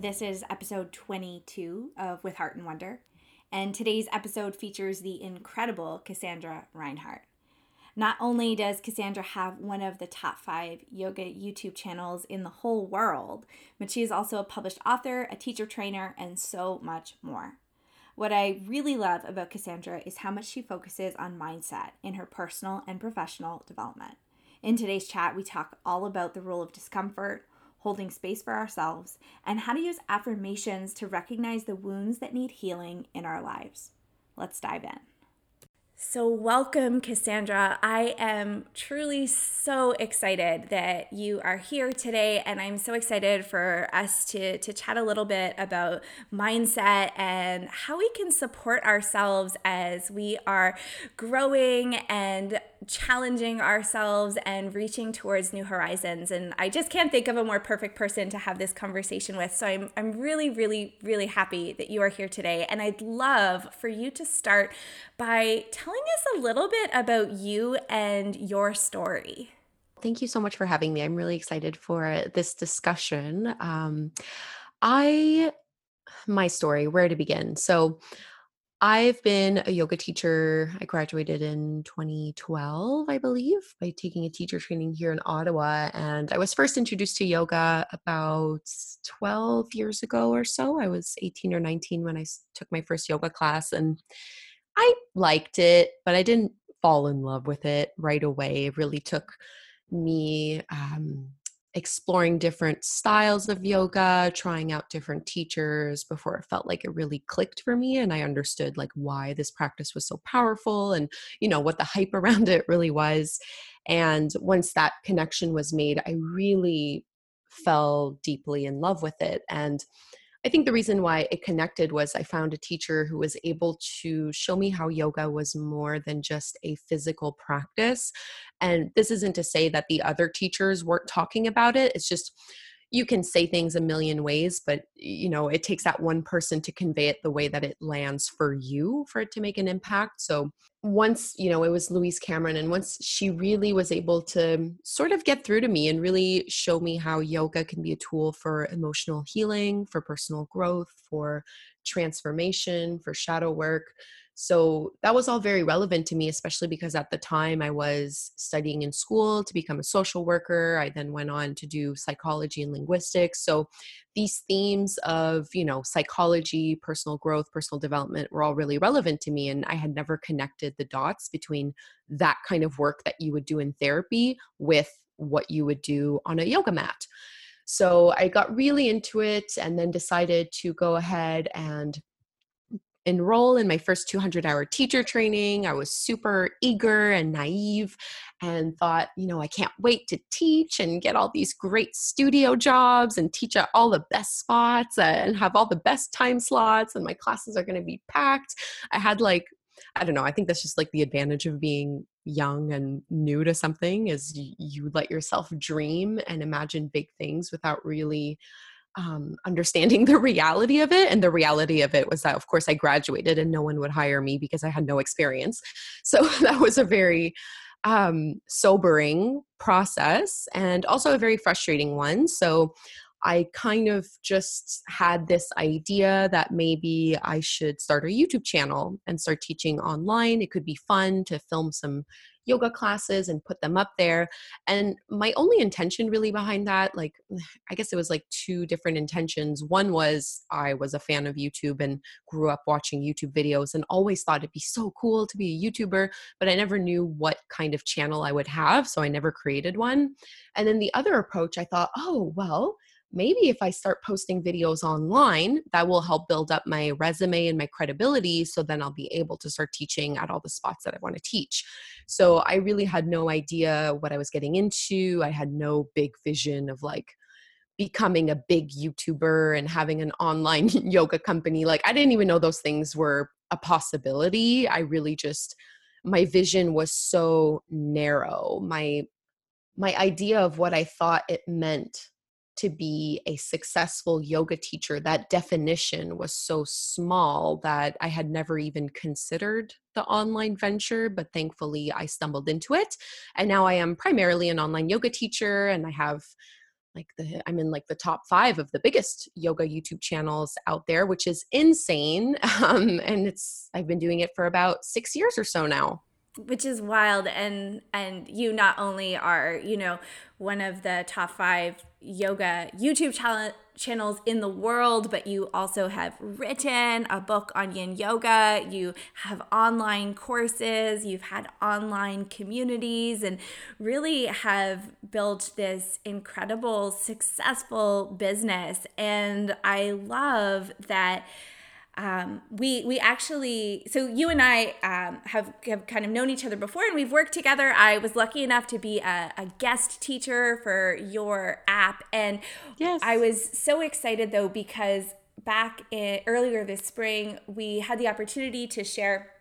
This is episode 22 of With Heart and Wonder, and today's episode features the incredible Kassandra Reinhardt. Not only does Kassandra have one of the top five yoga YouTube channels in the whole world, but she is also a published author, a teacher trainer, and so much more. What I really love about Kassandra is how much she focuses on mindset in her personal and professional development. In today's chat, we talk all about the role of discomfort, holding space for ourselves, and how to use affirmations to recognize the wounds that need healing in our lives. Let's dive in. So, welcome, Kassandra. I am truly so excited that you are here today, and I'm so excited for us to, to chat a little bit about mindset and how we can support ourselves as we are growing and challenging ourselves and reaching towards new horizons. And I just can't think of a more perfect person to have this conversation with. So, I'm, I'm really, really, really happy that you are here today. And I'd love for you to start by telling us a little bit about you and your story. Thank you so much for having me. I'm really excited for this discussion. Um, I, my story, where to begin? So, I've been a yoga teacher. I graduated in 2012, I believe, by taking a teacher training here in Ottawa. And I was first introduced to yoga about 12 years ago or so. I was 18 or 19 when I took my first yoga class. And I liked it, but I didn't fall in love with it right away. It really took me um, exploring different styles of yoga, trying out different teachers before it felt like it really clicked for me and I understood like why this practice was so powerful and you know what the hype around it really was. And once that connection was made, I really fell deeply in love with it and I think the reason why it connected was I found a teacher who was able to show me how yoga was more than just a physical practice. And this isn't to say that the other teachers weren't talking about it, it's just you can say things a million ways but you know it takes that one person to convey it the way that it lands for you for it to make an impact. So once you know it was louise cameron and once she really was able to sort of get through to me and really show me how yoga can be a tool for emotional healing for personal growth for transformation for shadow work so that was all very relevant to me, especially because at the time I was studying in school to become a social worker. I then went on to do psychology and linguistics. So these themes of, you know, psychology, personal growth, personal development were all really relevant to me. And I had never connected the dots between that kind of work that you would do in therapy with what you would do on a yoga mat. So I got really into it and then decided to go ahead and enroll in my first 200 hour teacher training. I was super eager and naive and thought, you know, I can't wait to teach and get all these great studio jobs and teach at all the best spots and have all the best time slots and my classes are going to be packed. I had like I don't know, I think that's just like the advantage of being young and new to something is you, let yourself dream and imagine big things without really um, understanding the reality of it. And the reality of it was that, of course, I graduated and no one would hire me because I had no experience. So that was a very um, sobering process and also a very frustrating one. So I kind of just had this idea that maybe I should start a YouTube channel and start teaching online. It could be fun to film some yoga classes and put them up there. And my only intention really behind that, like, I guess it was like two different intentions. One was I was a fan of YouTube and grew up watching YouTube videos and always thought it'd be so cool to be a YouTuber, but I never knew what kind of channel I would have. So I never created one. And then the other approach, I thought, oh, well, maybe if I start posting videos online, that will help build up my resume and my credibility. So then I'll be able to start teaching at all the spots that I want to teach. So I really had no idea what I was getting into. I had no big vision of like, becoming a big YouTuber and having an online yoga company. Like, I didn't even know those things were a possibility. I really just, my vision was so narrow. My, my idea of what I thought it meant to be a successful yoga teacher, that definition was so small that I had never even considered the online venture, but thankfully I stumbled into it. And now I am primarily an online yoga teacher and I have like the I'm in like the top 5 of the biggest yoga YouTube channels out there, which is insane. Um, and it's I've been doing it for about 6 years or so now which is wild and and you not only are you know one of the top five yoga youtube channel, channels in the world but you also have written a book on yin yoga you have online courses you've had online communities and really have built this incredible successful business. And i love that um, we we actually so you and I um, have have kind of known each other before and we've worked together. I was lucky enough to be a, a guest teacher for your app, and yes. I was so excited though because back in, earlier this spring we had the opportunity to share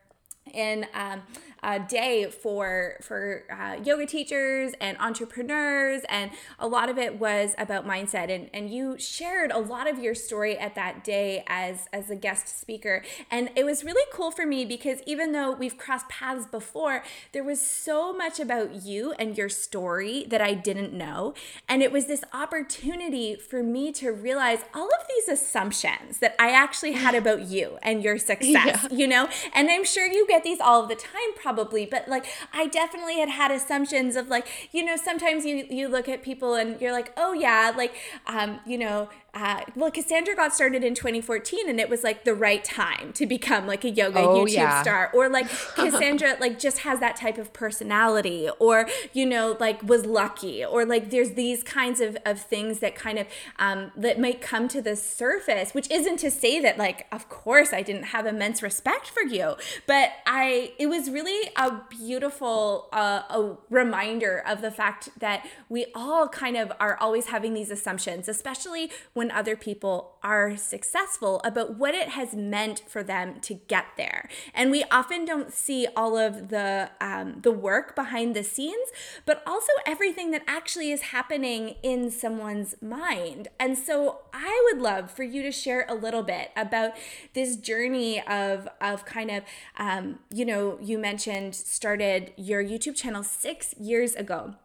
in um, a day for for uh, yoga teachers and entrepreneurs. And a lot of it was about mindset. And and you shared a lot of your story at that day as as a guest speaker. And it was really cool for me because even though we've crossed paths before there was so much about you and your story that I didn't know. And it was this opportunity for me to realize all of these assumptions that I actually had about you and your success yeah. you know? And I'm sure you get these all of the time probably, but like I definitely had had assumptions of like, you know, sometimes you you look at people and you're like, "Oh yeah, like um, you know, uh, well, Kassandra got started in 2014 and it was like the right time to become like a yoga oh, YouTube yeah. star. Or like Kassandra like just has that type of personality or, you know, like was lucky or like there's these kinds of, of things that kind of, um, that might come to the surface, which isn't to say that like, of course I didn't have immense respect for you, but I, it was really a beautiful, uh, a reminder of the fact that we all kind of are always having these assumptions, especially when when other people are successful about what it has meant for them to get there. And we often don't see all of the um, the work behind the scenes, but also everything that actually is happening in someone's mind. And so I would love for you to share a little bit about this journey of of kind of um, you know you mentioned started your YouTube channel six years ago.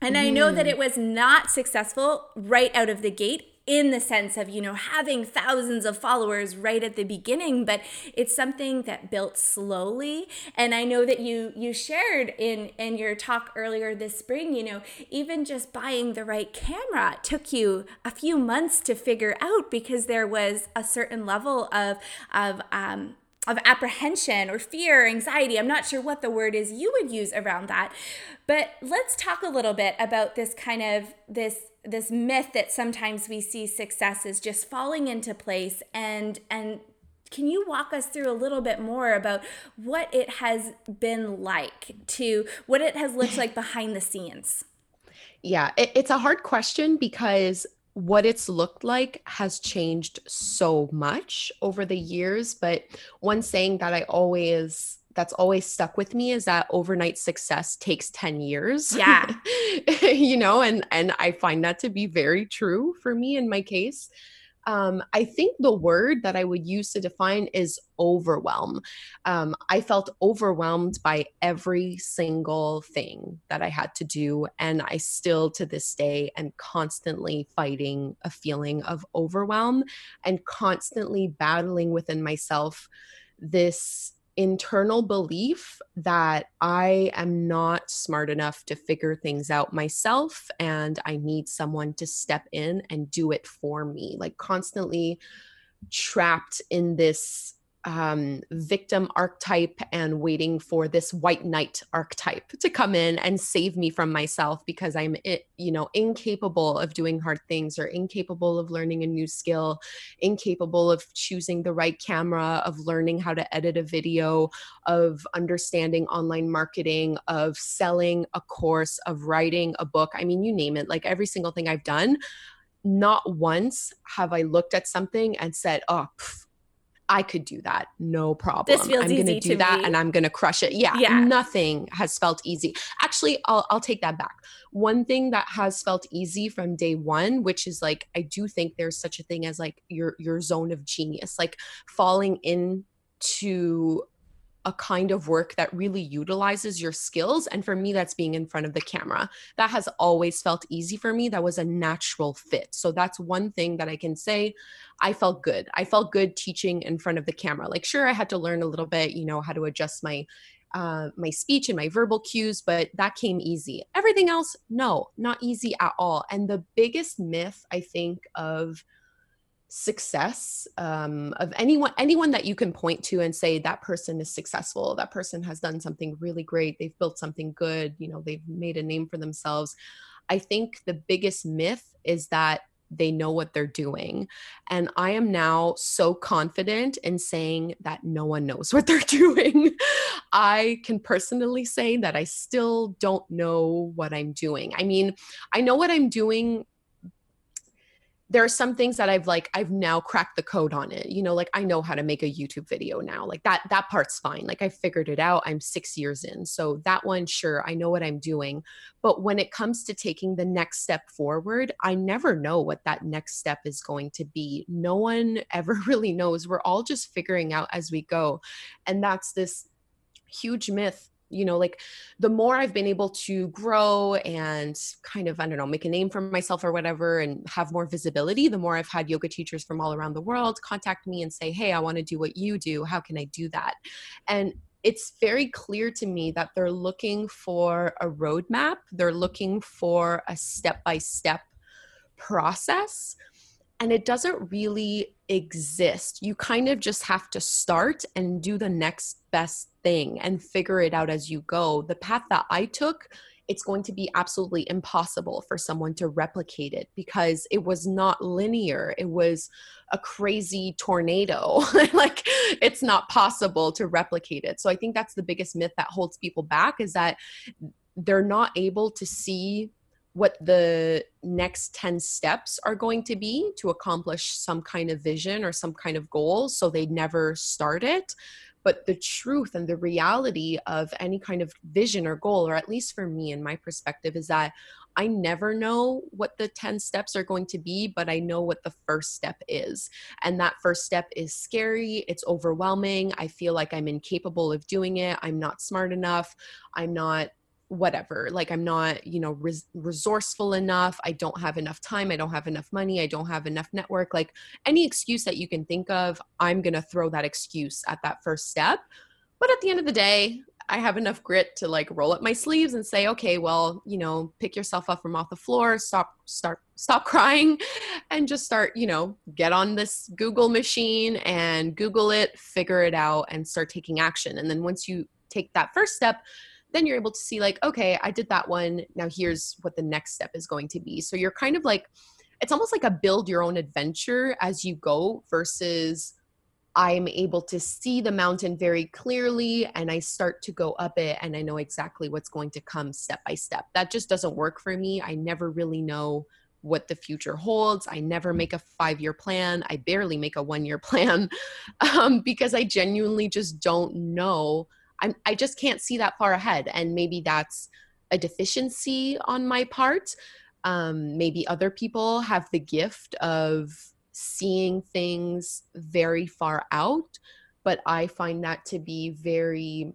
And I know that mm. it was not successful right out of the gate in the sense of you know having thousands of followers right at the beginning but it's something that built slowly. And i know that you you shared in in your talk earlier this spring you know even just buying the right camera took you a few months to figure out because there was a certain level of of um of apprehension or fear, or anxiety. I'm not sure what the word is you would use around that. But let's talk a little bit about this kind of this this myth that sometimes we see success is just falling into place and and can you walk us through a little bit more about what it has been like to what it has looked like behind the scenes yeah it, it's a hard question because what it's looked like has changed so much over the years but one saying that i always that's always stuck with me is that overnight success takes 10 years. Yeah. you know, and and I find that to be very true for me in my case. Um, I think the word that I would use to define is overwhelm. Um, I felt overwhelmed by every single thing that I had to do. And I still, to this day, am constantly fighting a feeling of overwhelm and constantly battling within myself this internal belief that I am not smart enough to figure things out myself and I need someone to step in and do it for me. Like constantly trapped in this um, victim archetype and waiting for this white knight archetype to come in and save me from myself because I'm, you know, incapable of doing hard things or incapable of learning a new skill, incapable of choosing the right camera, of learning how to edit a video, of understanding online marketing, of selling a course, of writing a book. I mean, you name it, like every single thing I've done not once have I looked at something and said, oh, pff, I could do that. No problem. This feels I'm going to to do that me. and I'm going to crush it. Yeah, Yeah. Nothing has felt easy. Actually, I'll, I'll take that back. One thing that has felt easy from day one, which is like, I do think there's such a thing as like your, your zone of genius, like falling into a kind of work that really utilizes your skills. And for me, that's being in front of the camera. That has always felt easy for me. That was a natural fit. So that's one thing that I can say. I felt good. I felt good teaching in front of the camera. Like, sure, I had to learn a little bit, you know, how to adjust my uh, my speech and my verbal cues, but that came easy. Everything else, no, not easy at all. And the biggest myth I think of success um, of anyone anyone that you can point to and say that person is successful. That person has done something really great. They've built something good. You know they've made a name for themselves. I think the biggest myth is that they know what they're doing. And i am now so confident in saying that no one knows what they're doing. I can personally say that i still don't know what i'm doing. I mean i know what i'm doing there are some things that I've like I've now cracked the code on it. You know, like I know how to make a YouTube video now. Like that that part's fine. Like I figured it out. I'm 6 years in. So that one sure, I know what I'm doing. But when it comes to taking the next step forward, I never know what that next step is going to be. No one ever really knows. We're all just figuring out as we go. And that's this huge myth you know like the more i've been able to grow and kind of i don't know make a name for myself or whatever and have more visibility the more i've had yoga teachers from all around the world contact me and say hey i want to do what you do. How can i do that? And it's very clear to me that they're looking for a roadmap. They're looking for a step by step process and it doesn't really exist. You kind of just have to start and do the next best thing and figure it out as you go. The path that I took, it's going to be absolutely impossible for someone to replicate it because it was not linear. It was a crazy tornado. like it's not possible to replicate it. So I think that's the biggest myth that holds people back is that they're not able to see what the next 10 steps are going to be to accomplish some kind of vision or some kind of goal. So they never start it. But the truth and the reality of any kind of vision or goal, or at least for me in my perspective, is that I never know what the 10 steps are going to be, but I know what the first step is. And that first step is scary, it's overwhelming. I feel like I'm incapable of doing it. I'm not smart enough. I'm not whatever like i'm not you know res- resourceful enough i don't have enough time i don't have enough money i don't have enough network like any excuse that you can think of i'm going to throw that excuse at that first step. But at the end of the day i have enough grit to like roll up my sleeves and say okay well you know pick yourself up from off the floor stop start stop crying and just start you know get on this google machine and google it figure it out and start taking action. And then once you take that first step then you're able to see like okay i did that one. Now here's what the next step is going to be. So you're kind of like it's almost like a build your own adventure as you go versus i'm able to see the mountain very clearly and i start to go up it and i know exactly what's going to come step by step. That just doesn't work for me. I never really know what the future holds. I never make a five year plan. I barely make a one year plan um, because i genuinely just don't know I'm, I just can't see that far ahead. And maybe that's a deficiency on my part. Um, maybe other people have the gift of seeing things very far out, but I find that to be very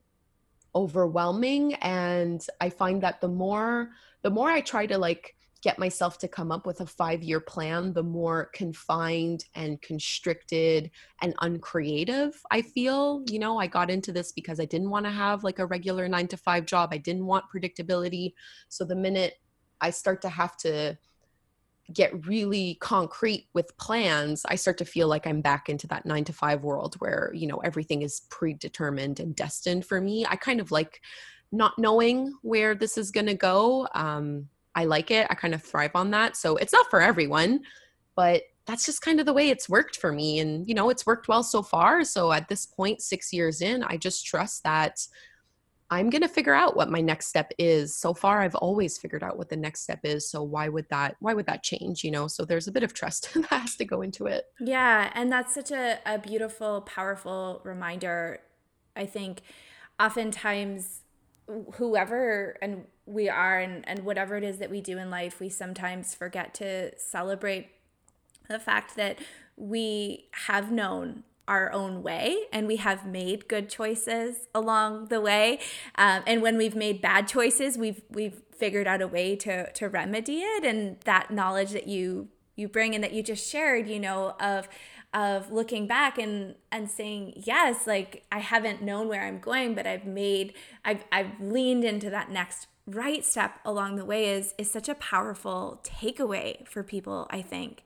overwhelming. And I find that the more, the more I try to like get myself to come up with a five year plan, the more confined and constricted and uncreative I feel. You know, I got into this because I didn't want to have like a regular nine to five job, I didn't want predictability. So the minute I start to have to get really concrete with plans, I start to feel like I'm back into that nine to five world where, you know, everything is predetermined and destined for me. I kind of like not knowing where this is going to go. Um, I like it. I kind of thrive on that. So it's not for everyone, but that's just kind of the way it's worked for me. And, you know, it's worked well so far. So at this point, six years in, I just trust that I'm going to figure out what my next step is. So far I've always figured out what the next step is. So why would that why would that change, you know? So there's a bit of trust that has to go into it. Yeah, and that's such a, a beautiful, powerful reminder. I think oftentimes whoever and we are and, and whatever it is that we do in life, we sometimes forget to celebrate the fact that we have known our own way and we have made good choices along the way. Um, and when we've made bad choices we've we've figured out a way to to remedy it. And that knowledge that you you bring and that you just shared you know of of looking back and and saying yes like i haven't known where i'm going but i've made i've i've leaned into that next right step along the way is is such a powerful takeaway for people i think.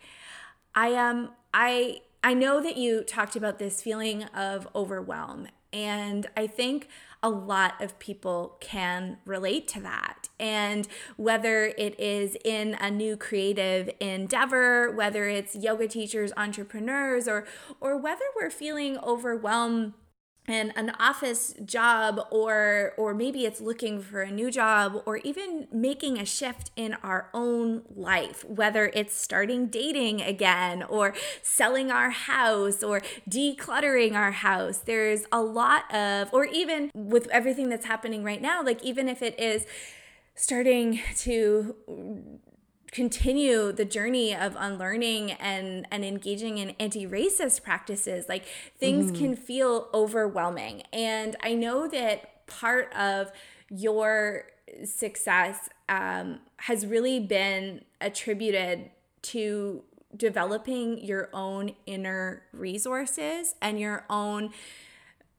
I um i I know that you talked about this feeling of overwhelm, and I think a lot of people can relate to that. And whether it is in a new creative endeavor, whether it's yoga teachers, entrepreneurs, or or whether we're feeling overwhelmed and an office job or or maybe it's looking for a new job or even making a shift in our own life whether it's starting dating again or selling our house or decluttering our house. There's a lot of or even with everything that's happening right now like even if it is starting to continue the journey of unlearning and and engaging in anti-racist practices like things mm. can feel overwhelming and i know that part of your success um, has really been attributed to developing your own inner resources and your own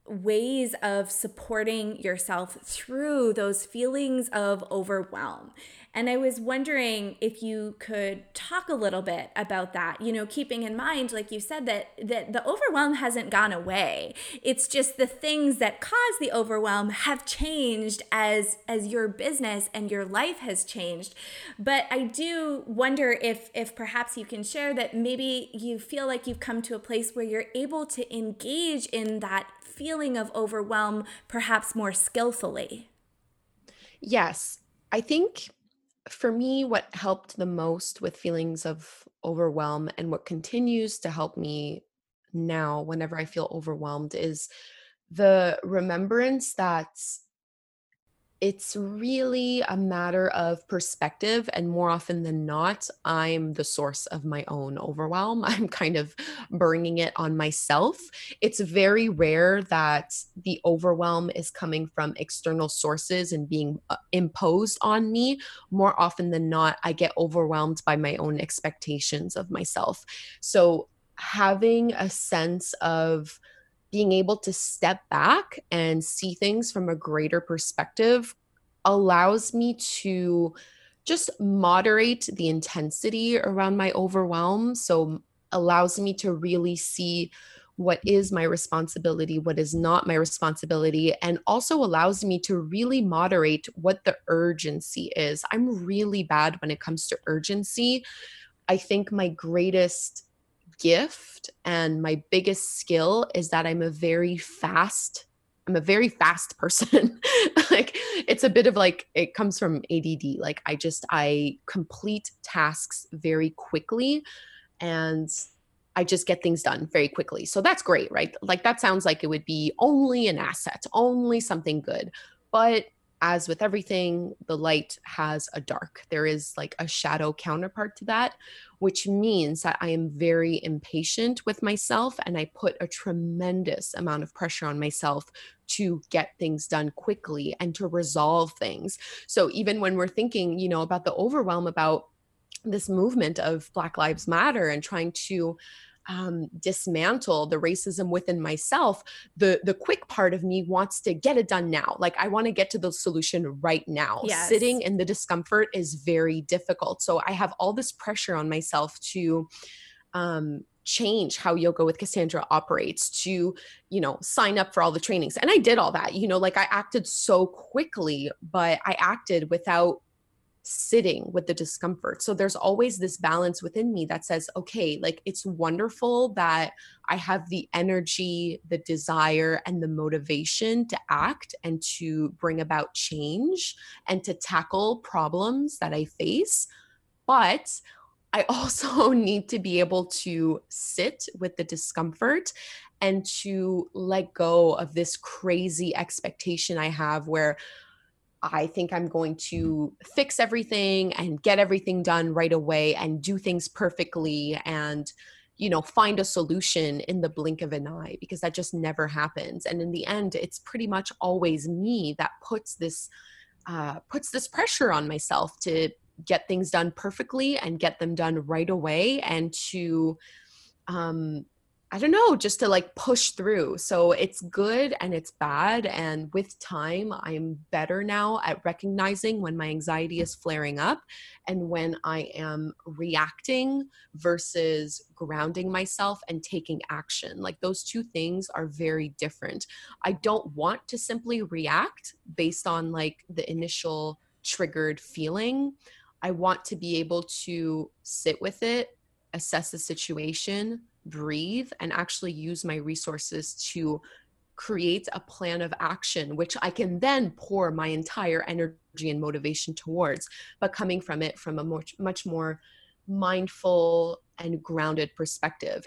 ways of supporting yourself through those feelings of overwhelm. And I was wondering if you could talk a little bit about that, you know, keeping in mind, like you said, that, that the overwhelm hasn't gone away. It's just the things that cause the overwhelm have changed as, as your business and your life has changed. But I do wonder if, if perhaps you can share that maybe you feel like you've come to a place where you're able to engage in that feeling of overwhelm perhaps more skillfully. Yes. I think for me, what helped the most with feelings of overwhelm and what continues to help me now whenever I feel overwhelmed is the remembrance that it's really a matter of perspective and more often than not i'm the source of my own overwhelm. I'm kind of bringing it on myself. It's very rare that the overwhelm is coming from external sources and being uh, imposed on me. More often than not i get overwhelmed by my own expectations of myself. So having a sense of being able to step back and see things from a greater perspective allows me to just moderate the intensity around my overwhelm. So, allows me to really see what is my responsibility, what is not my responsibility, and also allows me to really moderate what the urgency is. I'm really bad when it comes to urgency. I think my greatest gift and my biggest skill is that I'm a very fast I'm a very fast person. like it's a bit of like it comes from ADD. Like I just I complete tasks very quickly and I just get things done very quickly. So that's great, right? Like that sounds like it would be only an asset, only something good. But as with everything, the light has a dark. There is like a shadow counterpart to that, which means that I am very impatient with myself and I put a tremendous amount of pressure on myself to get things done quickly and to resolve things. So even when we're thinking, you know, about the overwhelm about this movement of Black Lives Matter and trying to um, dismantle the racism within myself the the quick part of me wants to get it done now. Like i want to get to the solution right now. Yes. sitting in the discomfort is very difficult. So i have all this pressure on myself to um, change how yoga with Kassandra operates to you know sign up for all the trainings. And i did all that you know like i acted so quickly but i acted without sitting with the discomfort. So there's always this balance within me that says, okay, like it's wonderful that I have the energy, the desire, and the motivation to act and to bring about change and to tackle problems that I face. But I also need to be able to sit with the discomfort and to let go of this crazy expectation I have where I think I'm going to fix everything and get everything done right away and do things perfectly and you know find a solution in the blink of an eye because that just never happens. And in the end it's pretty much always me that puts this uh, puts this pressure on myself to get things done perfectly and get them done right away and to um, I don't know, just to like push through. So it's good and it's bad. And with time, I'm better now at recognizing when my anxiety is flaring up and when I am reacting versus grounding myself and taking action. Like those two things are very different. I don't want to simply react based on like the initial triggered feeling. I want to be able to sit with it, assess the situation, breathe and actually use my resources to create a plan of action, which I can then pour my entire energy and motivation towards, but coming from it from a much, much more mindful and grounded perspective.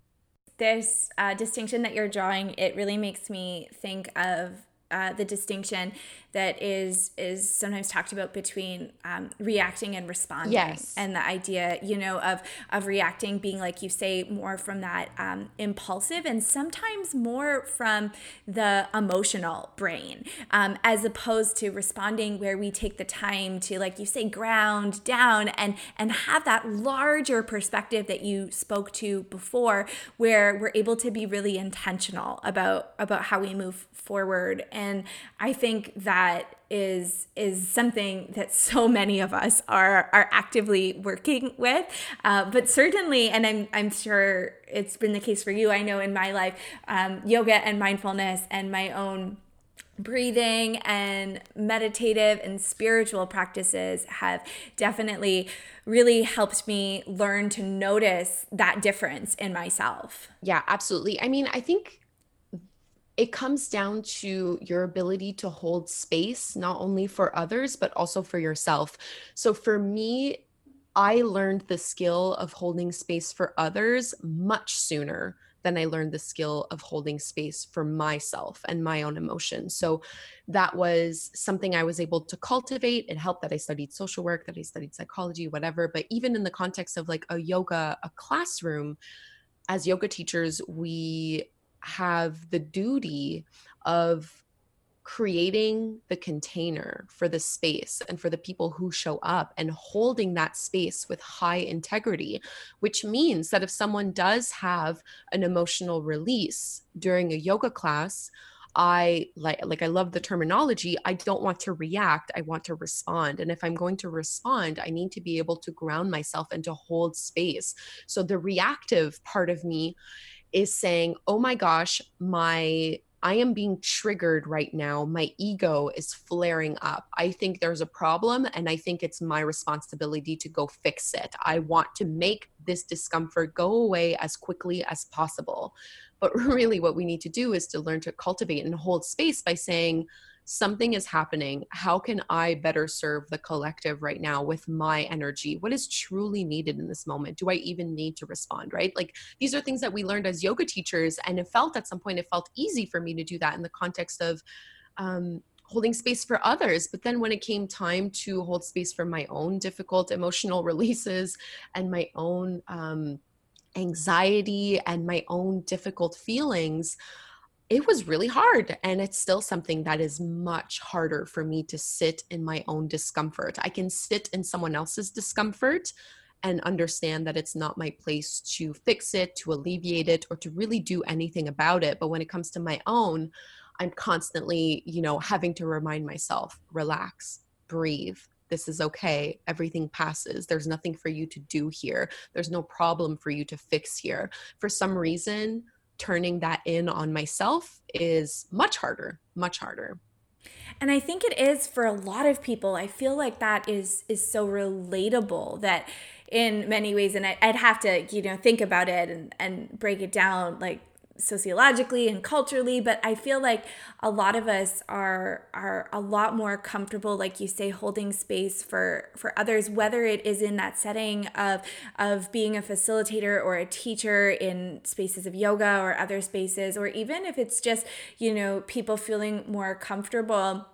This uh, distinction that you're drawing, it really makes me think of uh, the distinction that is is sometimes talked about between um, reacting and responding yes. and the idea you know of of reacting being like you say more from that um, impulsive and sometimes more from the emotional brain um, as opposed to responding where we take the time to like you say ground down and and have that larger perspective that you spoke to before where we're able to be really intentional about about how we move forward and i think that that is is something that so many of us are are actively working with. Uh, but certainly, and I'm I'm sure it's been the case for you. I know in my life, um, yoga and mindfulness and my own breathing and meditative and spiritual practices have definitely really helped me learn to notice that difference in myself. Yeah, absolutely. I mean, I think it comes down to your ability to hold space, not only for others, but also for yourself. So for me, I learned the skill of holding space for others much sooner than I learned the skill of holding space for myself and my own emotions. So that was something I was able to cultivate. It helped that I studied social work, that I studied psychology, whatever. But even in the context of like a yoga, a classroom, as yoga teachers, we have the duty of creating the container for the space and for the people who show up and holding that space with high integrity which means that if someone does have an emotional release during a yoga class I like like I love the terminology. I don't want to react. I want to respond. And if I'm going to respond, I need to be able to ground myself and to hold space. So the reactive part of me is saying, oh my gosh, my I am being triggered right now. My ego is flaring up. I think there's a problem, and I think it's my responsibility to go fix it. I want to make this discomfort go away as quickly as possible. But really, what we need to do is to learn to cultivate and hold space by saying, something is happening. How can I better serve the collective right now with my energy? What is truly needed in this moment? Do I even need to respond? Right? Like these are things that we learned as yoga teachers. And it felt at some point, it felt easy for me to do that in the context of, um, holding space for others. But then when it came time to hold space for my own difficult emotional releases and my own um, anxiety and my own difficult feelings, it was really hard and it's still something that is much harder for me to sit in my own discomfort i can sit in someone else's discomfort and understand that it's not my place to fix it to alleviate it or to really do anything about it but when it comes to my own i'm constantly you know having to remind myself relax breathe this is okay. Everything passes. There's nothing for you to do here. There's no problem for you to fix here. For some reason, turning that in on myself is much harder, much harder. and i think it is for a lot of people i feel like that is is so relatable that in many ways and I, would have to you know think about it and and break it down like sociologically and culturally but i feel like a lot of us are are a lot more comfortable like you say holding space for for others whether it is in that setting of of being a facilitator or a teacher in spaces of yoga or other spaces or even if it's just you know people feeling more comfortable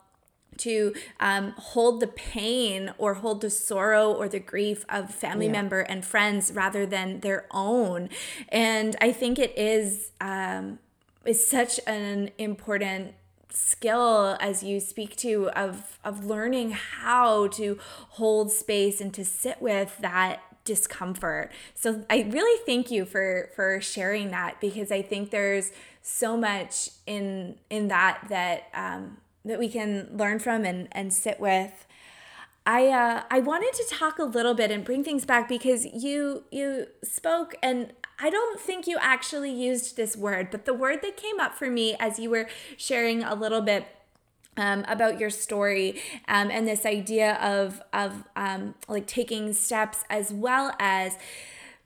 to um, hold the pain or hold the sorrow or the grief of family yeah. member and friends rather than their own and i think it is um, is such an important skill as you speak to of of learning how to hold space and to sit with that discomfort so i really thank you for for sharing that because i think there's so much in in that that um, that we can learn from and, and sit with. I uh, I wanted to talk a little bit and bring things back because you you spoke and I don't think you actually used this word, but the word that came up for me as you were sharing a little bit um, about your story um, and this idea of of um, like taking steps as well as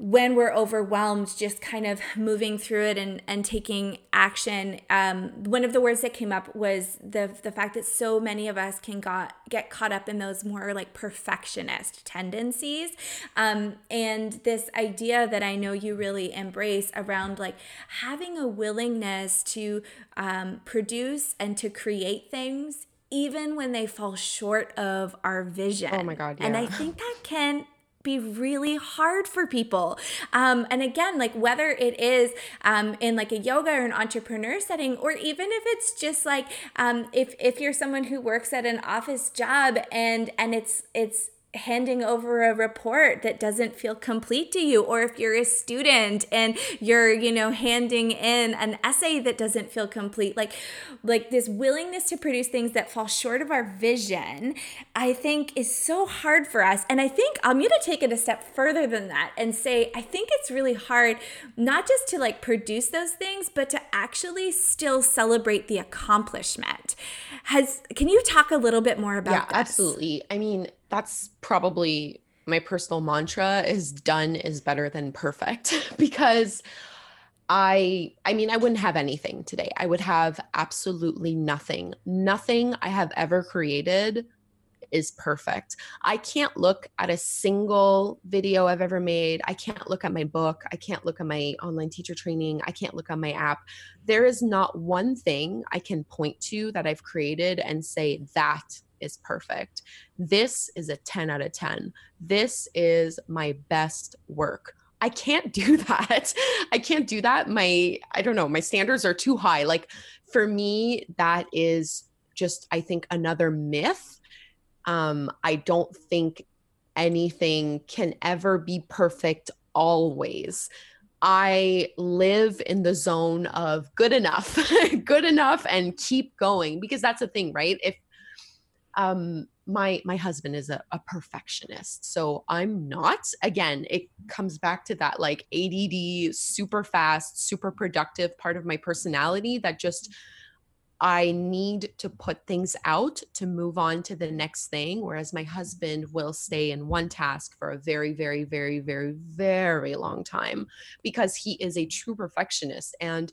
when we're overwhelmed, just kind of moving through it and, and taking action. Um, one of the words that came up was the the fact that so many of us can got get caught up in those more like perfectionist tendencies, um, and this idea that I know you really embrace around like having a willingness to um, produce and to create things even when they fall short of our vision. Oh my God. Yeah. And I think that can be really hard for people. Um, and again, like whether it is um, in like a yoga or an entrepreneur setting, or even if it's just like um, if if you're someone who works at an office job and and it's it's handing over a report that doesn't feel complete to you or if you're a student and you're you know handing in an essay that doesn't feel complete like like this willingness to produce things that fall short of our vision i think is so hard for us. And i think i'm going to take it a step further than that and say i think it's really hard not just to like produce those things but to actually still celebrate the accomplishment. Has can you talk a little bit more about yeah this? absolutely. I mean that's probably my personal mantra is done is better than perfect because I I mean I wouldn't have anything today. I would have absolutely nothing. Nothing I have ever created is perfect. I can't look at a single video I've ever made. I can't look at my book. I can't look at my online teacher training. I can't look on my app. There is not one thing I can point to that I've created and say that is perfect. This is a 10 out of 10. This is my best work. I can't do that. I can't do that. My, I don't know, my standards are too high. Like for me, that is just, I think, another myth. Um, I don't think anything can ever be perfect always. I live in the zone of good enough, good enough, and keep going because that's the thing, right? If um my my husband is a, a perfectionist. So i'm not. Again it comes back to that like add super fast super productive part of my personality that just i need to put things out to move on to the next thing. Whereas my husband will stay in one task for a very very very very very long time because he is a true perfectionist. And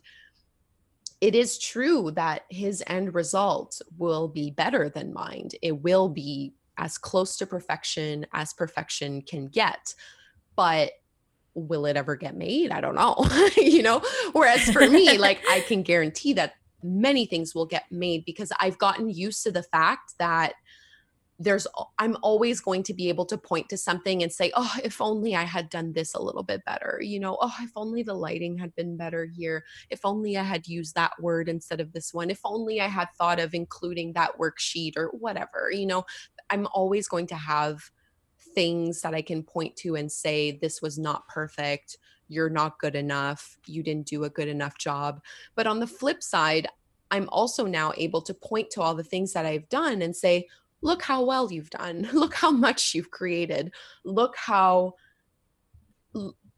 it is true that his end result will be better than mine. It will be as close to perfection as perfection can get. But will it ever get made? I don't know. you know, whereas for me, like I can guarantee that many things will get made because I've gotten used to the fact that there's i'm always going to be able to point to something and say oh if only i had done this a little bit better you know oh if only the lighting had been better here. If only i had used that word instead of this one. If only i had thought of including that worksheet or whatever you know? I'm always going to have things that i can point to and say this was not perfect. You're not good enough. You didn't do a good enough job. But on the flip side i'm also now able to point to all the things that i've done and say look how well you've done. Look how much you've created. Look how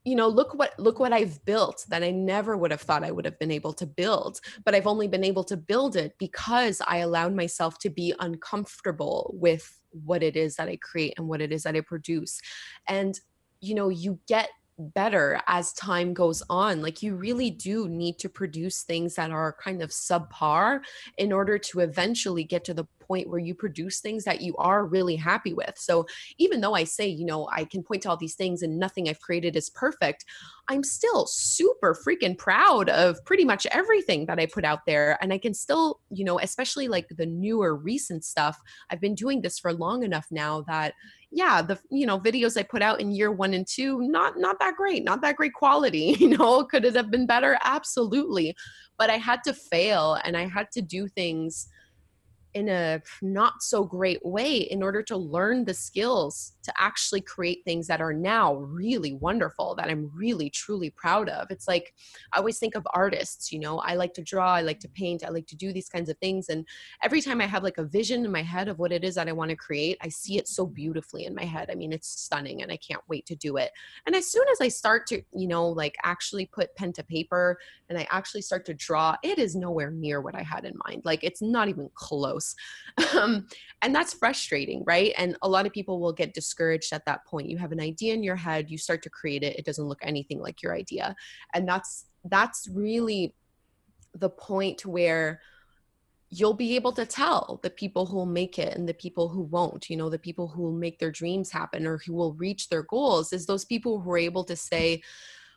you know look what look what i've built that i never would have thought i would have been able to build but i've only been able to build it because i allowed myself to be uncomfortable with what it is that i create and what it is that i produce. And you know you get better as time goes on. Like you really do need to produce things that are kind of subpar in order to eventually get to the point where you produce things that you are really happy with. So even though I say, you know, I can point to all these things and nothing I've created is perfect, I'm still super freaking proud of pretty much everything that I put out there. And I can still, you know, especially like the newer recent stuff, I've been doing this for long enough now that yeah the you know videos i put out in year one and two not not that great not that great quality you know could it have been better absolutely but i had to fail and i had to do things in a not so great way in order to learn the skills to actually create things that are now really wonderful that I'm really truly proud of. It's like I always think of artists, you know, I like to draw, I like to paint, I like to do these kinds of things and every time I have like a vision in my head of what it is that I want to create, I see it so beautifully in my head. I mean, it's stunning and I can't wait to do it. And as soon as I start to, you know, like actually put pen to paper and I actually start to draw, it is nowhere near what I had in mind. Like it's not even close close. Um, and that's frustrating, right? And a lot of people will get discouraged at that point. You have an idea in your head, you start to create it, it doesn't look anything like your idea. And that's that's really the point where you'll be able to tell the people who will make it and the people who won't you know the people who will make their dreams happen or who will reach their goals is those people who are able to say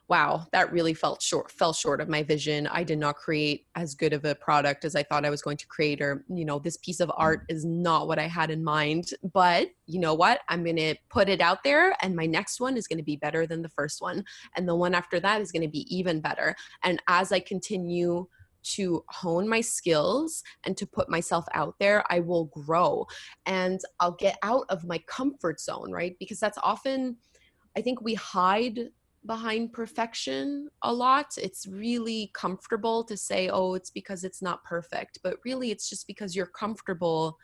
wow, that really felt short, fell short of my vision. I did not create as good of a product as I thought I was going to create, or, you know, this piece of art mm. is not what I had in mind. But you know what? I'm going to put it out there, and my next one is going to be better than the first one. And the one after that is going to be even better. And as I continue, to hone my skills and to put myself out there, I will grow and I'll get out of my comfort zone, right? Because that's often, I think we hide behind perfection a lot. It's really comfortable to say, oh, it's because it's not perfect, but really it's just because you're comfortable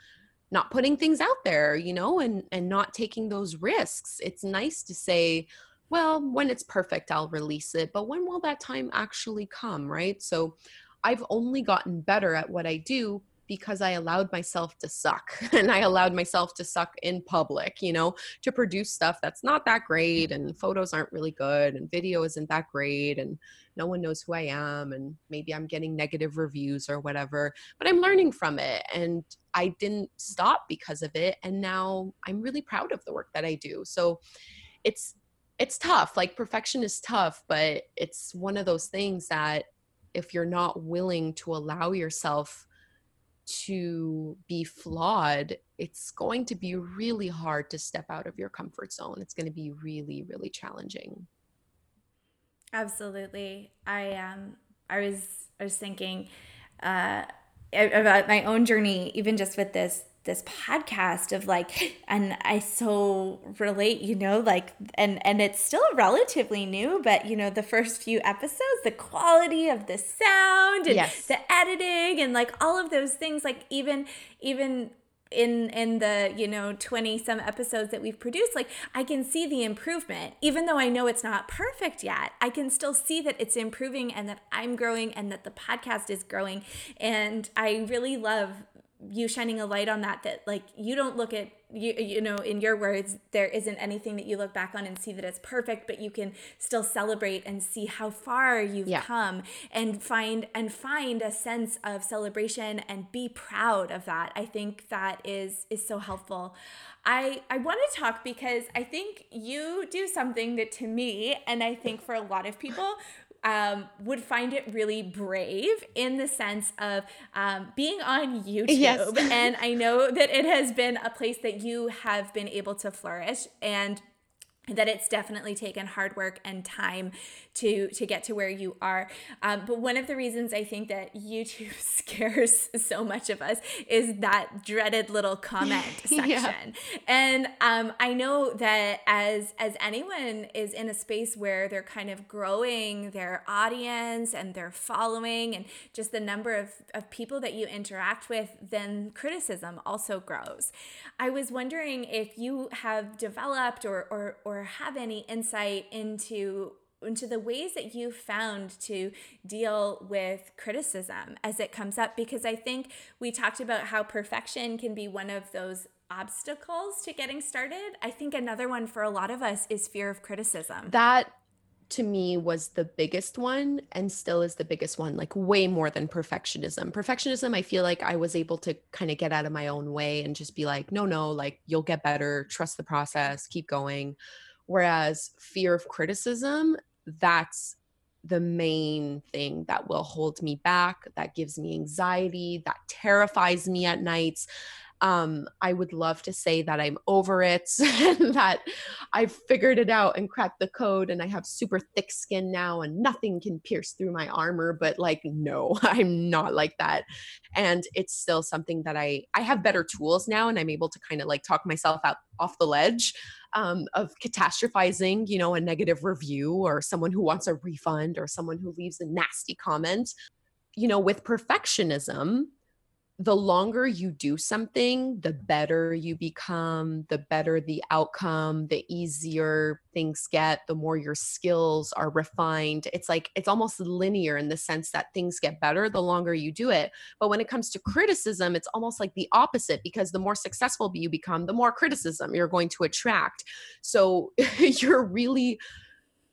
not putting things out there, you know, and and not taking those risks. It's nice to say, well, when it's perfect, I'll release it, but when will that time actually come, right? So I've only gotten better at what I do because I allowed myself to suck and I allowed myself to suck in public, you know, to produce stuff that's not that great and photos aren't really good and video isn't that great and no one knows who I am and maybe I'm getting negative reviews or whatever, but I'm learning from it and I didn't stop because of it and now I'm really proud of the work that I do. So it's it's tough. Like perfection is tough, but it's one of those things that if you're not willing to allow yourself to be flawed, it's going to be really hard to step out of your comfort zone. It's going to be really, really challenging. Absolutely. I um I was I was thinking uh about my own journey even just with this this podcast of like and i so relate you know like and and it's still relatively new but you know the first few episodes the quality of the sound and yes. the editing and like all of those things like even even in in the you know 20 some episodes that we've produced like i can see the improvement even though i know it's not perfect yet i can still see that it's improving and that i'm growing and that the podcast is growing and i really love you shining a light on that that like you don't look at you you know in your words there isn't anything that you look back on and see that it's perfect but you can still celebrate and see how far you've yeah. come and find and find a sense of celebration and be proud of that i think that is is so helpful i i want to talk because i think you do something that to me and i think for a lot of people um, would find it really brave in the sense of um, being on YouTube. Yes. and I know that it has been a place that you have been able to flourish. And that it's definitely taken hard work and time to to get to where you are. Um, but one of the reasons i think that youtube scares so much of us is that dreaded little comment section. Yeah. and um, i know that as as anyone is in a space where they're kind of growing their audience and their following and just the number of, of people that you interact with then criticism also grows. I was wondering if you have developed or or, or have any insight into into the ways that you found to deal with criticism as it comes up because I think we talked about how perfection can be one of those obstacles to getting started. I think another one for a lot of us is fear of criticism. That to me was the biggest one and still is the biggest one like way more than perfectionism perfectionism i feel like i was able to kind of get out of my own way and just be like no no like you'll get better trust the process keep going whereas fear of criticism that's the main thing that will hold me back, that gives me anxiety, that terrifies me at nights. Um, I would love to say that I'm over it and that I've figured it out and cracked the code and I have super thick skin now and nothing can pierce through my armor. But like, no, I'm not like that. And it's still something that I I have better tools now and I'm able to kind of like talk myself out off the ledge um, of catastrophizing, you know, a negative review or someone who wants a refund or someone who leaves a nasty comment. You know, with perfectionism, the longer you do something, the better you become, the better the outcome, the easier things get, the more your skills are refined. It's like it's almost linear in the sense that things get better the longer you do it. But when it comes to criticism, it's almost like the opposite because the more successful you become, the more criticism you're going to attract. So you're really,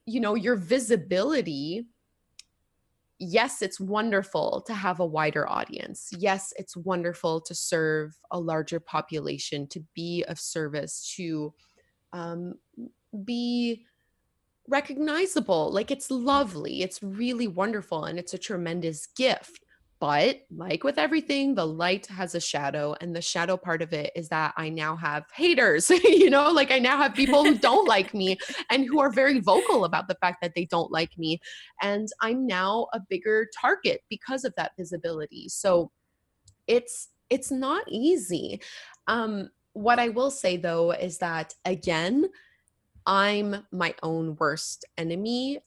you know, your visibility yes, it's wonderful to have a wider audience. Yes, it's wonderful to serve a larger population, to be of service, to um, be recognizable. Like it's lovely, it's really wonderful, and it's a tremendous gift. But like with everything, the light has a shadow, and the shadow part of it is that I now have haters, you know, like I now have people who don't like me and who are very vocal about the fact that they don't like me. And I'm now a bigger target because of that visibility. So it's it's not easy. Um, what I will say though is that again, I'm my own worst enemy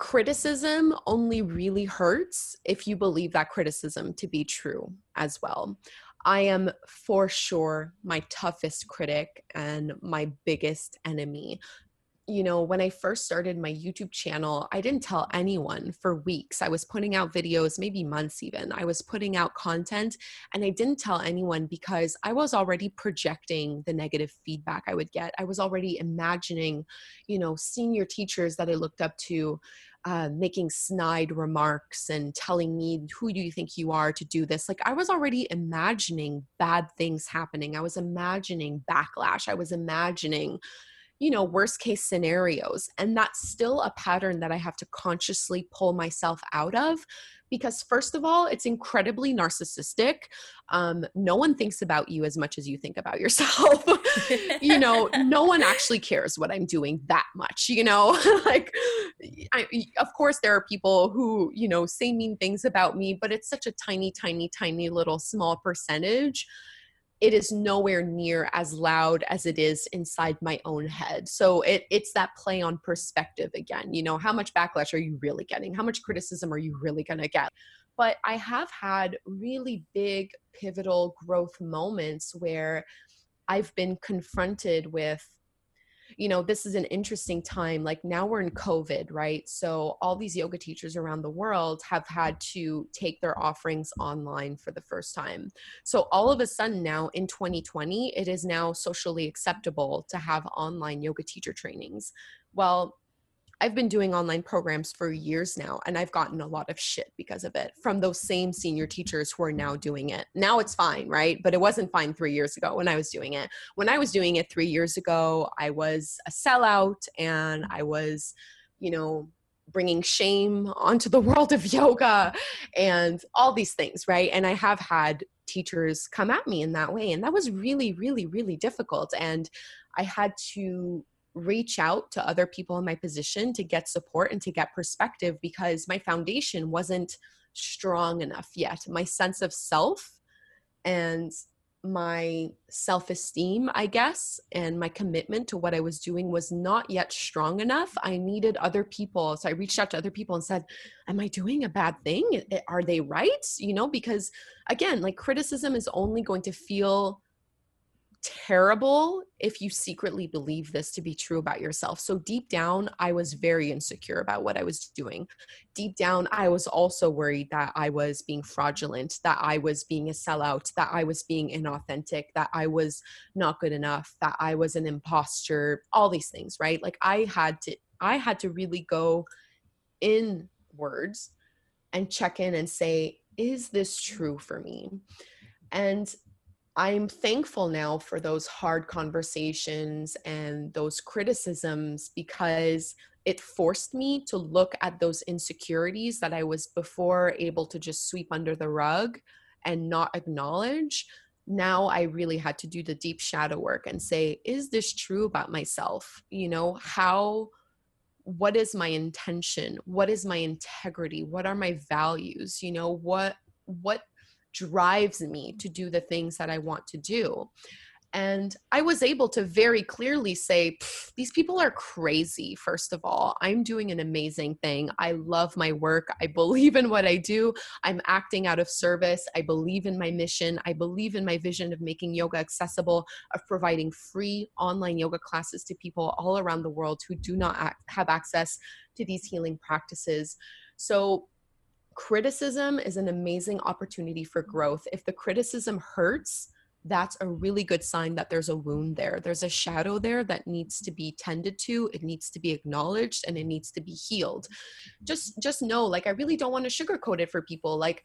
criticism only really hurts if you believe that criticism to be true as well. I am for sure my toughest critic and my biggest enemy. You know, when I first started my YouTube channel, I didn't tell anyone for weeks. I was putting out videos, maybe months even. I was putting out content and I didn't tell anyone because I was already projecting the negative feedback I would get. I was already imagining, you know, senior teachers that I looked up to uh, making snide remarks and telling me, Who do you think you are to do this? Like, I was already imagining bad things happening. I was imagining backlash. I was imagining, you know, worst case scenarios. And that's still a pattern that I have to consciously pull myself out of because first of all it's incredibly narcissistic um, no one thinks about you as much as you think about yourself you know no one actually cares what i'm doing that much you know like I, of course there are people who you know say mean things about me but it's such a tiny tiny tiny little small percentage it is nowhere near as loud as it is inside my own head. So it, it's that play on perspective again. You know, how much backlash are you really getting? How much criticism are you really going to get? But I have had really big, pivotal growth moments where I've been confronted with you know, this is an interesting time. Like now we're in COVID, right? So all these yoga teachers around the world have had to take their offerings online for the first time. So all of a sudden now in 2020, it is now socially acceptable to have online yoga teacher trainings. Well, I've been doing online programs for years now, and I've gotten a lot of shit because of it from those same senior teachers who are now doing it. Now it's fine, right? But it wasn't fine three years ago when I was doing it. When I was doing it three years ago, I was a sellout and I was, you know, bringing shame onto the world of yoga and all these things, right? And I have had teachers come at me in that way. And that was really, really, really difficult. And I had to reach out to other people in my position to get support and to get perspective because my foundation wasn't strong enough yet. My sense of self and my self esteem, I guess, and my commitment to what I was doing was not yet strong enough. I needed other people. So I reached out to other people and said, Am I doing a bad thing? Are they right? You know, because again, like criticism is only going to feel terrible if you secretly believe this to be true about yourself. So deep down, I was very insecure about what I was doing. Deep down, I was also worried that I was being fraudulent, that I was being a sellout, that I was being inauthentic, that I was not good enough, that I was an imposter, all these things, right? Like I had to I had to really go in words and check in and say, is this true for me? And I'm thankful now for those hard conversations and those criticisms because it forced me to look at those insecurities that I was before able to just sweep under the rug and not acknowledge. Now I really had to do the deep shadow work and say, is this true about myself? You know, how, what is my intention? What is my integrity? What are my values? You know, what, what drives me to do the things that I want to do. And I was able to very clearly say, these people are crazy, first of all. I'm doing an amazing thing. I love my work. I believe in what I do. I'm acting out of service. I believe in my mission. I believe in my vision of making yoga accessible, of providing free online yoga classes to people all around the world who do not have access to these healing practices. So, criticism is an amazing opportunity for mm-hmm. growth. If the criticism hurts, that's a really good sign that there's a wound there. There's a shadow there that needs to be tended to, it needs to be acknowledged and it needs to be healed. Mm-hmm. Just just know like I really don't want to sugarcoat it for people like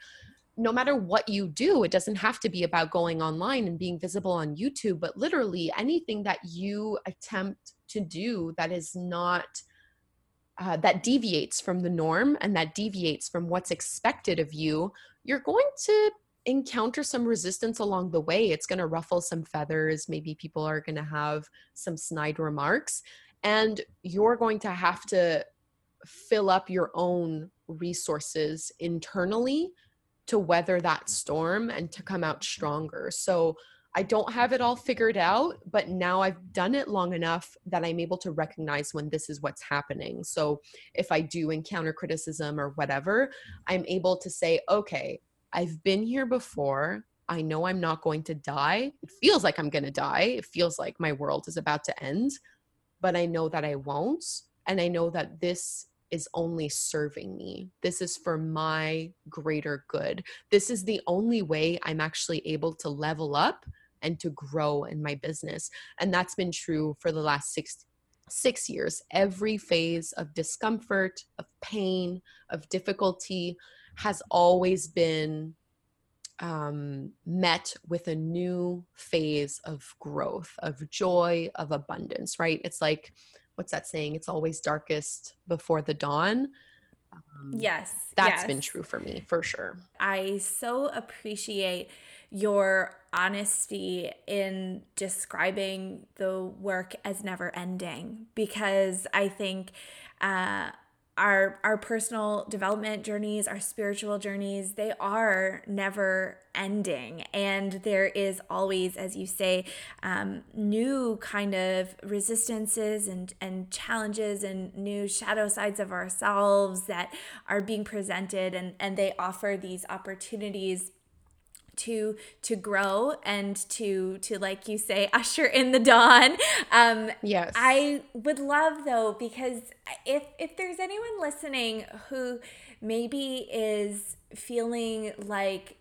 no matter what you do, it doesn't have to be about going online and being visible on YouTube, but literally anything that you attempt to do that is not uh, that deviates from the norm and that deviates from what's expected of you, you're going to encounter some resistance along the way. It's going to ruffle some feathers. Maybe people are going to have some snide remarks. And you're going to have to fill up your own resources internally to weather that storm and to come out stronger. So, I don't have it all figured out, but now I've done it long enough that I'm able to recognize when this is what's happening. So if I do encounter criticism or whatever, mm-hmm. I'm able to say, okay, I've been here before. I know I'm not going to die. It feels like I'm going to die. It feels like my world is about to end, but I know that I won't. And I know that this is only serving me. This is for my greater good. This is the only way I'm actually able to level up and to grow in my business. And that's been true for the last six six years. Every phase of discomfort, of pain, of difficulty has always been um, met with a new phase of growth, of joy, of abundance, right? It's like, what's that saying? It's always darkest before the dawn. Um, yes. That's yes. been true for me for sure. I so appreciate your honesty in describing the work as never ending because I think uh, our our personal development journeys, our spiritual journeys, they are never ending, and there is always, as you say, um, new kind of resistances and and challenges and new shadow sides of ourselves that are being presented, and and they offer these opportunities to to grow and to to like you say usher in the dawn um yes i would love though because if if there's anyone listening who maybe is feeling like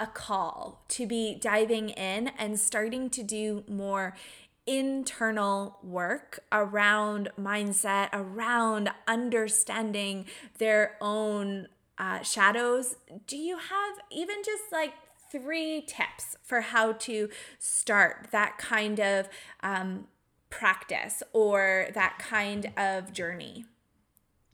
a call to be diving in and starting to do more internal work around mindset, around understanding their own uh, shadows. Do you have even just like three tips for how to start that kind of um, practice or that kind of journey.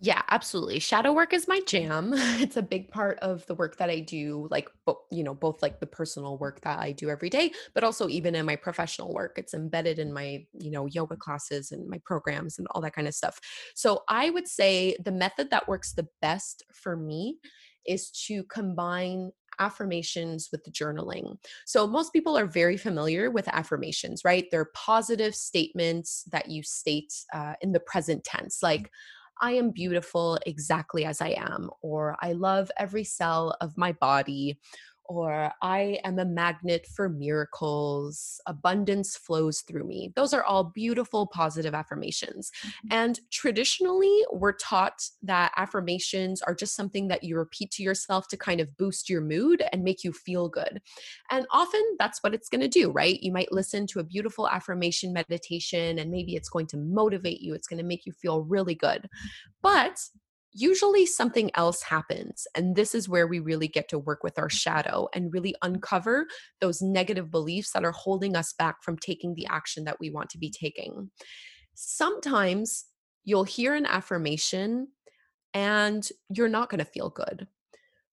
Yeah, absolutely. Shadow work is my jam. It's a big part of the work that I do, like, you know, both like the personal work that I do every day, but also even in my professional work. It's embedded in my, you know, yoga classes and my programs and all that kind of stuff. So I would say the method that works the best for me is to combine affirmations with journaling. So, most people are very familiar with affirmations, right? They're positive statements that you state uh, in the present tense, like, I am beautiful exactly as I am, or I love every cell of my body, or I am a magnet for miracles, abundance flows through me. Those are all beautiful, positive affirmations. Mm-hmm. And traditionally, we're taught that affirmations are just something that you repeat to yourself to kind of boost your mood and make you feel good. And often that's what it's going to do, right? You might listen to a beautiful affirmation meditation and maybe it's going to motivate you, it's going to make you feel really good. But usually something else happens. And this is where we really get to work with our mm-hmm. shadow and really uncover those negative beliefs that are holding us back from taking the action that we want to be taking. Sometimes you'll hear an affirmation and you're not going to feel good.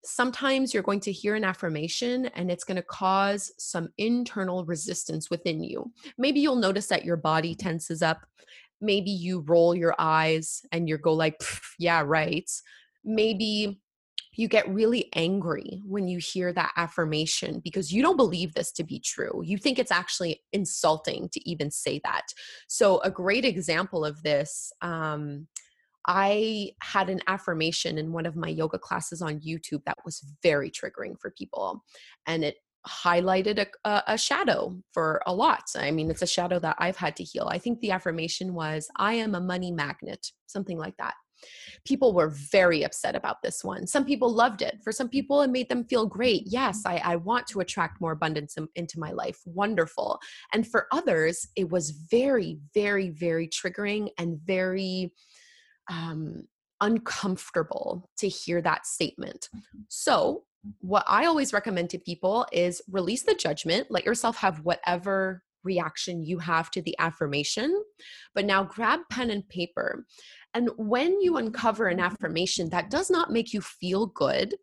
Sometimes you're going to hear an affirmation and it's going to cause some internal resistance within you. Maybe you'll notice that your body tenses up maybe you roll your eyes and you go like yeah right maybe you get really angry when you hear that affirmation because you don't believe this to be true. You think it's actually insulting to even say that. So, a great example of this, um, I had an affirmation in one of my yoga classes on YouTube that was very triggering for people. And it highlighted a, a, shadow for a lot. I mean, it's a shadow that I've had to heal. I think the affirmation was, I am a money magnet, something like that. People were very upset about this one. Some people loved it. For some people, it made them feel great. Yes, I, I want to attract more abundance in, into my life. Wonderful. And for others, it was very, very, very triggering and very um, uncomfortable to hear that statement. So what I always recommend to people is release the judgment, let yourself have whatever reaction you have to the affirmation. But now grab pen and paper. And when you uncover an mm-hmm. affirmation that does not make you feel good,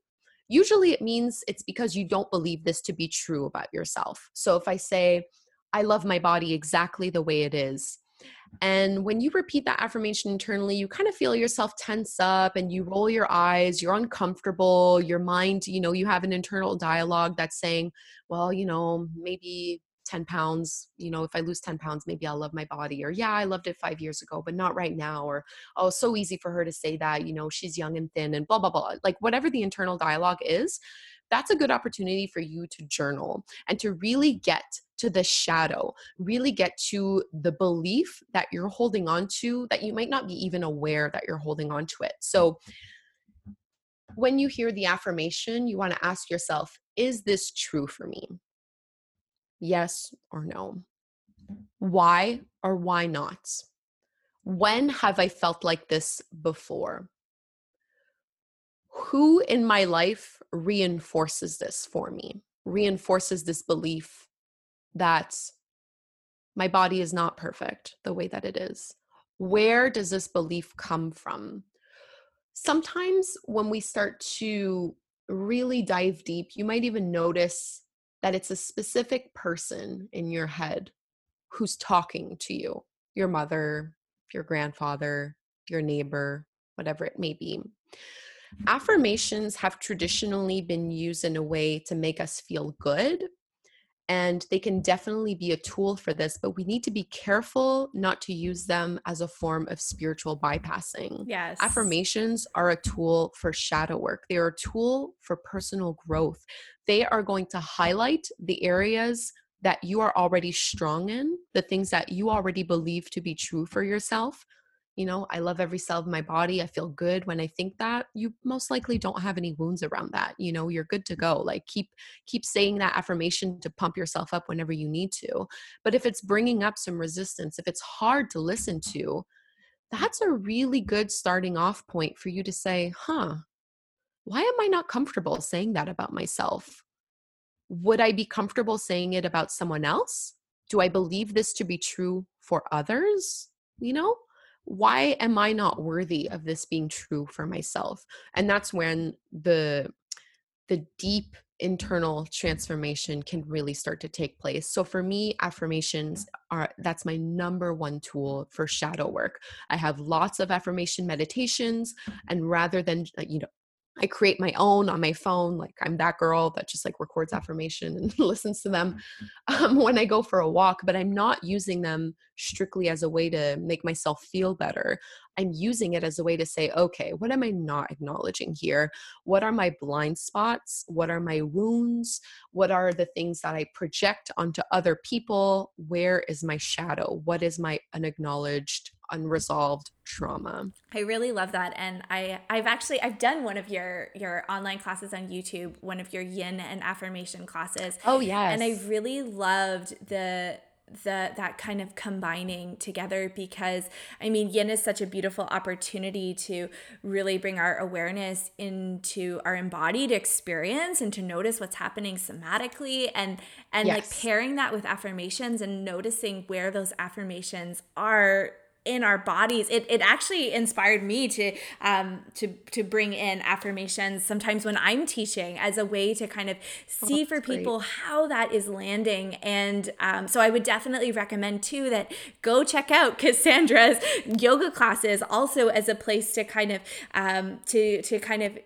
usually it means it's because you don't believe this to be true about yourself. So if I say, I love my body exactly the way it is, and when you repeat that affirmation internally, you kind of feel yourself tense up and you roll your eyes, you're uncomfortable, your mind, you know, you have an internal dialogue that's saying, well, you know, maybe 10 pounds, you know, if I lose 10 pounds, maybe I'll love my body. Or, yeah, I loved it five years ago, but not right now. Or, oh, so easy for her to say that, you know, she's young and thin and blah, blah, blah. Like, whatever the internal dialogue is, that's a good opportunity for you to journal and to really get to the shadow, really get to the belief that you're holding on to that you might not be even aware that you're holding on to it. So, when you hear the affirmation, you want to ask yourself, is this true for me? Yes or no? Why or why not? When have I felt like this before? Who in my life reinforces this for me, reinforces this belief that my body is not perfect the way that it is. Mm-hmm. Where does this belief come from? Sometimes when we start to really dive deep, you might even notice that it's a specific person in your head who's talking to you your mother, your grandfather, your neighbor, whatever it may be. Mm-hmm. Affirmations have traditionally been used in a way to make us feel good. And they can definitely be a tool for this, but we need to be careful not to use them as a form of spiritual bypassing. Yes. Affirmations are a tool for shadow work, they are a tool for personal growth. They are going to highlight the areas that you are already strong in, the things that you already believe to be true for yourself, you know i love every cell of my body i feel good when i think that you most likely don't have any wounds around that you know you're good to go like keep keep saying that affirmation to pump yourself up whenever you need to. But if it's bringing up some resistance if it's hard to listen to that's a really good starting off point for you to say huh why am i not comfortable saying that about myself? Would i be comfortable saying it about someone else? Do i believe this to be true for others? You know why am i not worthy of this being true for myself? And that's when the the deep internal transformation can really start to take place. So for me affirmations are that's my number one tool for shadow work. I have lots of affirmation meditations and rather than uh, you know I create my own on my phone. Like I'm that girl that just like records affirmation and listens to them um, when I go for a walk, but I'm not using them strictly as a way to make myself feel better. I'm using it as a way to say, okay, what am I not acknowledging here? What are my blind spots? What are my wounds? What are the things that I project onto other people? Where is my shadow? What is my unacknowledged unresolved trauma. I really love that and I I've actually I've done one of your your online classes on YouTube, one of your yin and affirmation classes. Oh yes. And I really loved the the that kind of combining together because I mean yin is such a beautiful opportunity to really bring our awareness into our embodied experience and to notice what's happening somatically and and yes. like pairing that with affirmations and noticing where those affirmations are in our bodies it, it actually inspired me to um to to bring in affirmations sometimes when i'm teaching as a way to kind of oh, see oh, for people great. how that is landing and um, so i would definitely recommend too that go check out Kassandra's yoga classes also as a place to kind of um to to kind of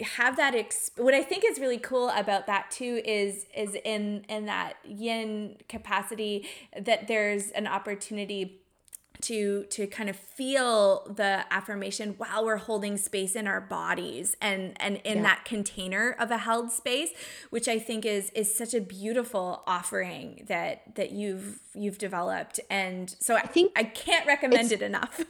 have that exp- what i think is really cool about that too is is in in that yin capacity that there's an opportunity to to kind of feel the affirmation while we're holding space in our bodies and and in yeah. that container of a held space which i think is is such a beautiful offering that that you've you've developed and so i think i can't recommend it enough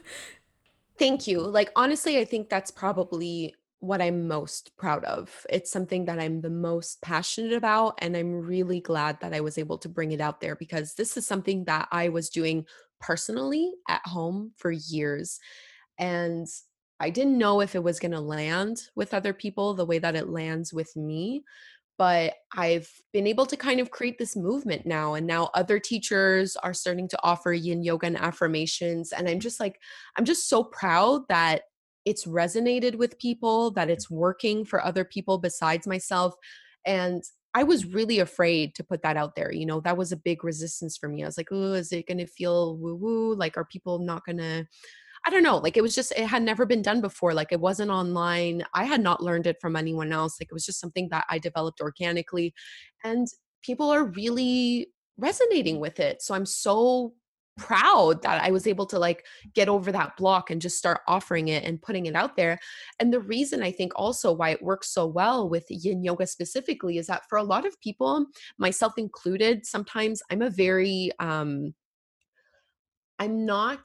thank you like honestly i think that's probably what I'm most proud of. It's something that I'm the most passionate about. And I'm really glad that I was able to bring it out there because this is something that I was doing personally at home for years. And I didn't know if it was going to land with other people the way that it lands with me. But I've been able to kind of create this movement now. And now other teachers are starting to offer yin yoga and affirmations. And I'm just like, I'm just so proud that it's resonated with people, that it's working for other people besides myself. And I was really afraid to put that out there. You know, that was a big resistance for me. I was like, oh, is it going to feel woo woo? Like, are people not going to? I don't know. Like, it was just, it had never been done before. Like, it wasn't online. I had not learned it from anyone else. Like, it was just something that I developed organically. And people are really resonating mm. with it. So I'm so proud that I was able to like get over that block and just start offering it and putting it out there. And the reason I think also why it works so well with yin yoga specifically is that for a lot of people, myself included, sometimes I'm a very um I'm not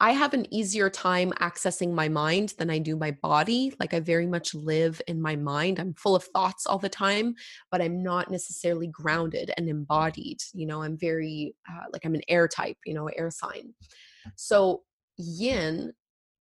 I have an easier time accessing my mind than I do my body. Like I very much live in my mind. I'm full of thoughts all the time, but I'm not necessarily grounded and embodied. You know, I'm very uh, like I'm an air type, you know, air sign. Mm. So yin,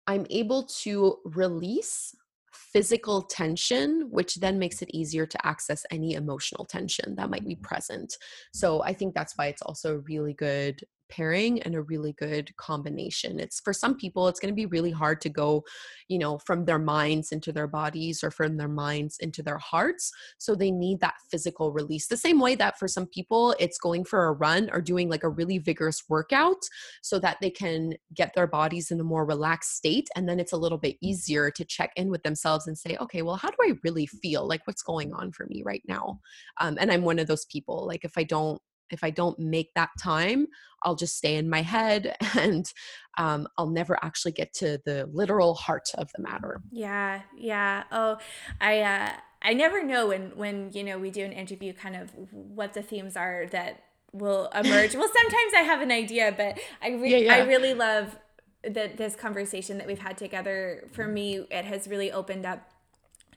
I'm able to release physical tension, which then makes mm. it easier to access any emotional tension that might be mm. present. So I think that's why it's also a really good pairing and a really good combination. It's for some people, it's going to be really hard to go, you know, from their minds into their bodies or from their minds into their hearts. So they need that physical release. The same way that for some people, it's going for a run or doing like a really vigorous workout so that they can get their bodies in a more relaxed state. And then it's a little bit easier to check in with themselves and say, okay, well, how do I really feel? Like, what's going on for me right now? Um, and I'm one of those people. Like, if I don't if I don't make that time, I'll just stay in my head and um, I'll never actually get to the literal heart of the matter. Yeah, yeah. Oh, I uh, I never know when when you know we do an interview, kind of what the themes are that will emerge. well, sometimes I have an idea, but I re- yeah, yeah. I really love that this conversation that we've had together. For me, it has really opened up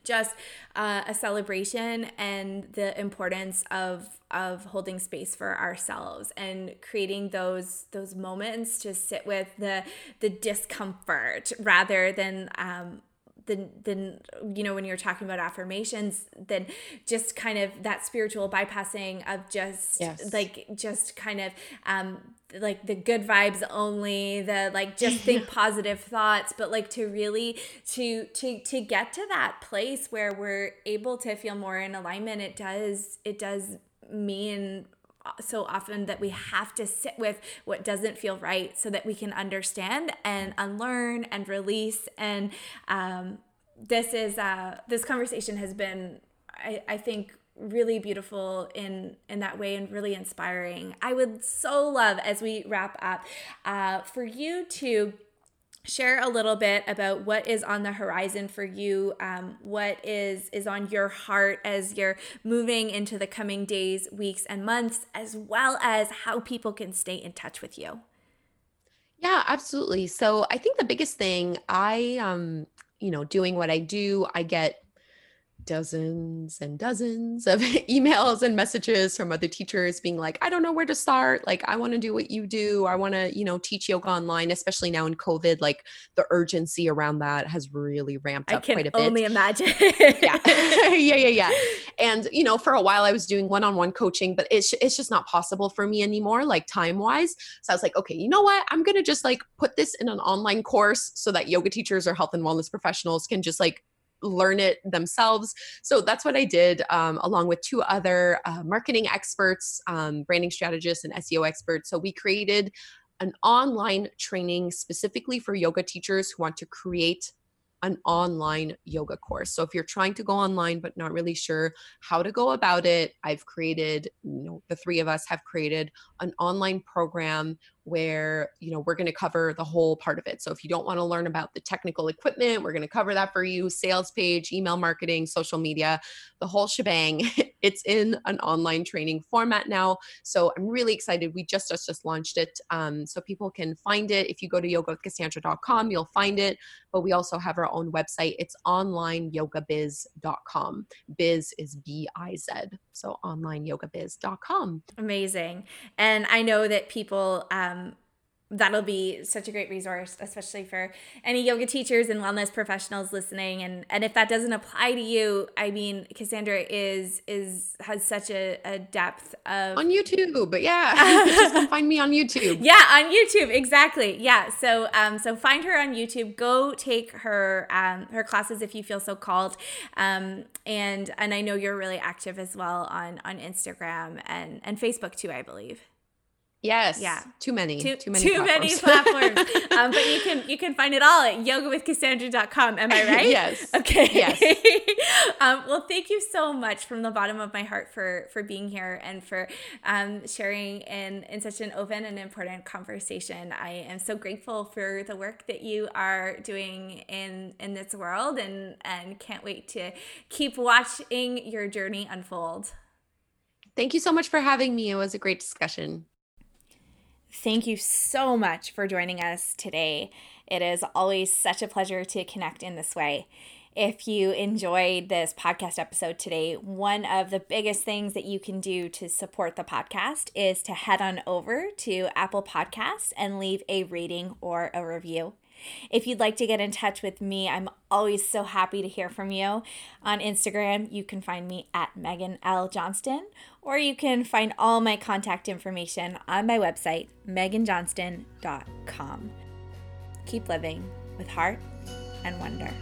just uh, a celebration and the importance of of holding space for ourselves and creating those those moments to sit with the the discomfort rather than um, than than you know when you're talking about affirmations then just kind of that spiritual bypassing of just yes. like just kind of um like the good vibes only the like just think positive thoughts but like to really to to to get to that place where we're able to feel more in alignment it does it does mean so often that we have to sit with what doesn't feel right so that we can understand and unlearn and release and um this is uh, this conversation has been, I, I think, really beautiful in in that way and really inspiring. I would so love as we wrap up uh, for you to share a little bit about what is on the horizon for you um, what is is on your heart as you're moving into the coming days weeks and months as well as how people can stay in touch with you. Yeah absolutely. So i think the biggest thing i um you know doing what i do i get dozens and dozens of emails and messages from other teachers being like i don't know where to start. Like i want to do what you do. I want to you know teach yoga online especially now in covid like the urgency around that has really ramped up quite a bit. only imagine. Yeah. Yeah yeah yeah. And you know for a while i was doing one-on-one coaching but it's, it's just not possible for me anymore like time wise so i was like okay you know what? I'm gonna just like put this in an online course so that yoga teachers or health and wellness professionals can just like learn it themselves. So that's what I did, um, along with two other uh, marketing experts, um, branding strategists, and SEO experts. So we created an online training specifically for yoga teachers who want to create an online yoga course. So if you're trying to go online but not really sure how to go about it, I've created, you know, the three of us have created an online program where you know we're going to cover the whole part of it. So if you don't want to learn about the technical equipment we're going to cover that for you. Sales page email marketing social media the whole shebang. It's in an online training format now. So i'm really excited. We just just just launched it um, so people can find it. If you go to yogawithkassandra.com you'll find it. But we also have our own website. It's onlineyogabiz.com biz is b-i-z so onlineyogabiz.com amazing. And i know that people um, that'll be such a great resource, especially for any yoga teachers and wellness professionals listening. And and if that doesn't apply to you, I mean, Kassandra is is has such a, a depth of on YouTube. But yeah, just come find me on YouTube. Yeah, on YouTube, exactly. Yeah. So um, so find her on YouTube. Go take her um her classes if you feel so called. Um, and and I know you're really active as well on on Instagram and and Facebook too, I believe. Yes. Yeah. Too many. Too, too many. Too platforms. many platforms. um, but you can you can find it all at yogawithkassandra.com. Am I right? yes. Okay. Yes. um, well, thank you so much from the bottom of my heart for for being here and for um, sharing in in such an open and important conversation. I am so grateful for the work that you are doing in in this world and and can't wait to keep watching your journey unfold. Thank you so much for having me. It was a great discussion. Thank you so much for joining us today. It is always such a pleasure to connect in this way. If you enjoyed this podcast episode today, one of the biggest things that you can do to support the podcast is to head on over to Apple Podcasts and leave a rating or a review. If you'd like to get in touch with me, I'm always so happy to hear from you. On Instagram, you can find me at Megan L. Johnston, or you can find all my contact information on my website, meganjohnston.com. Keep living with heart and wonder.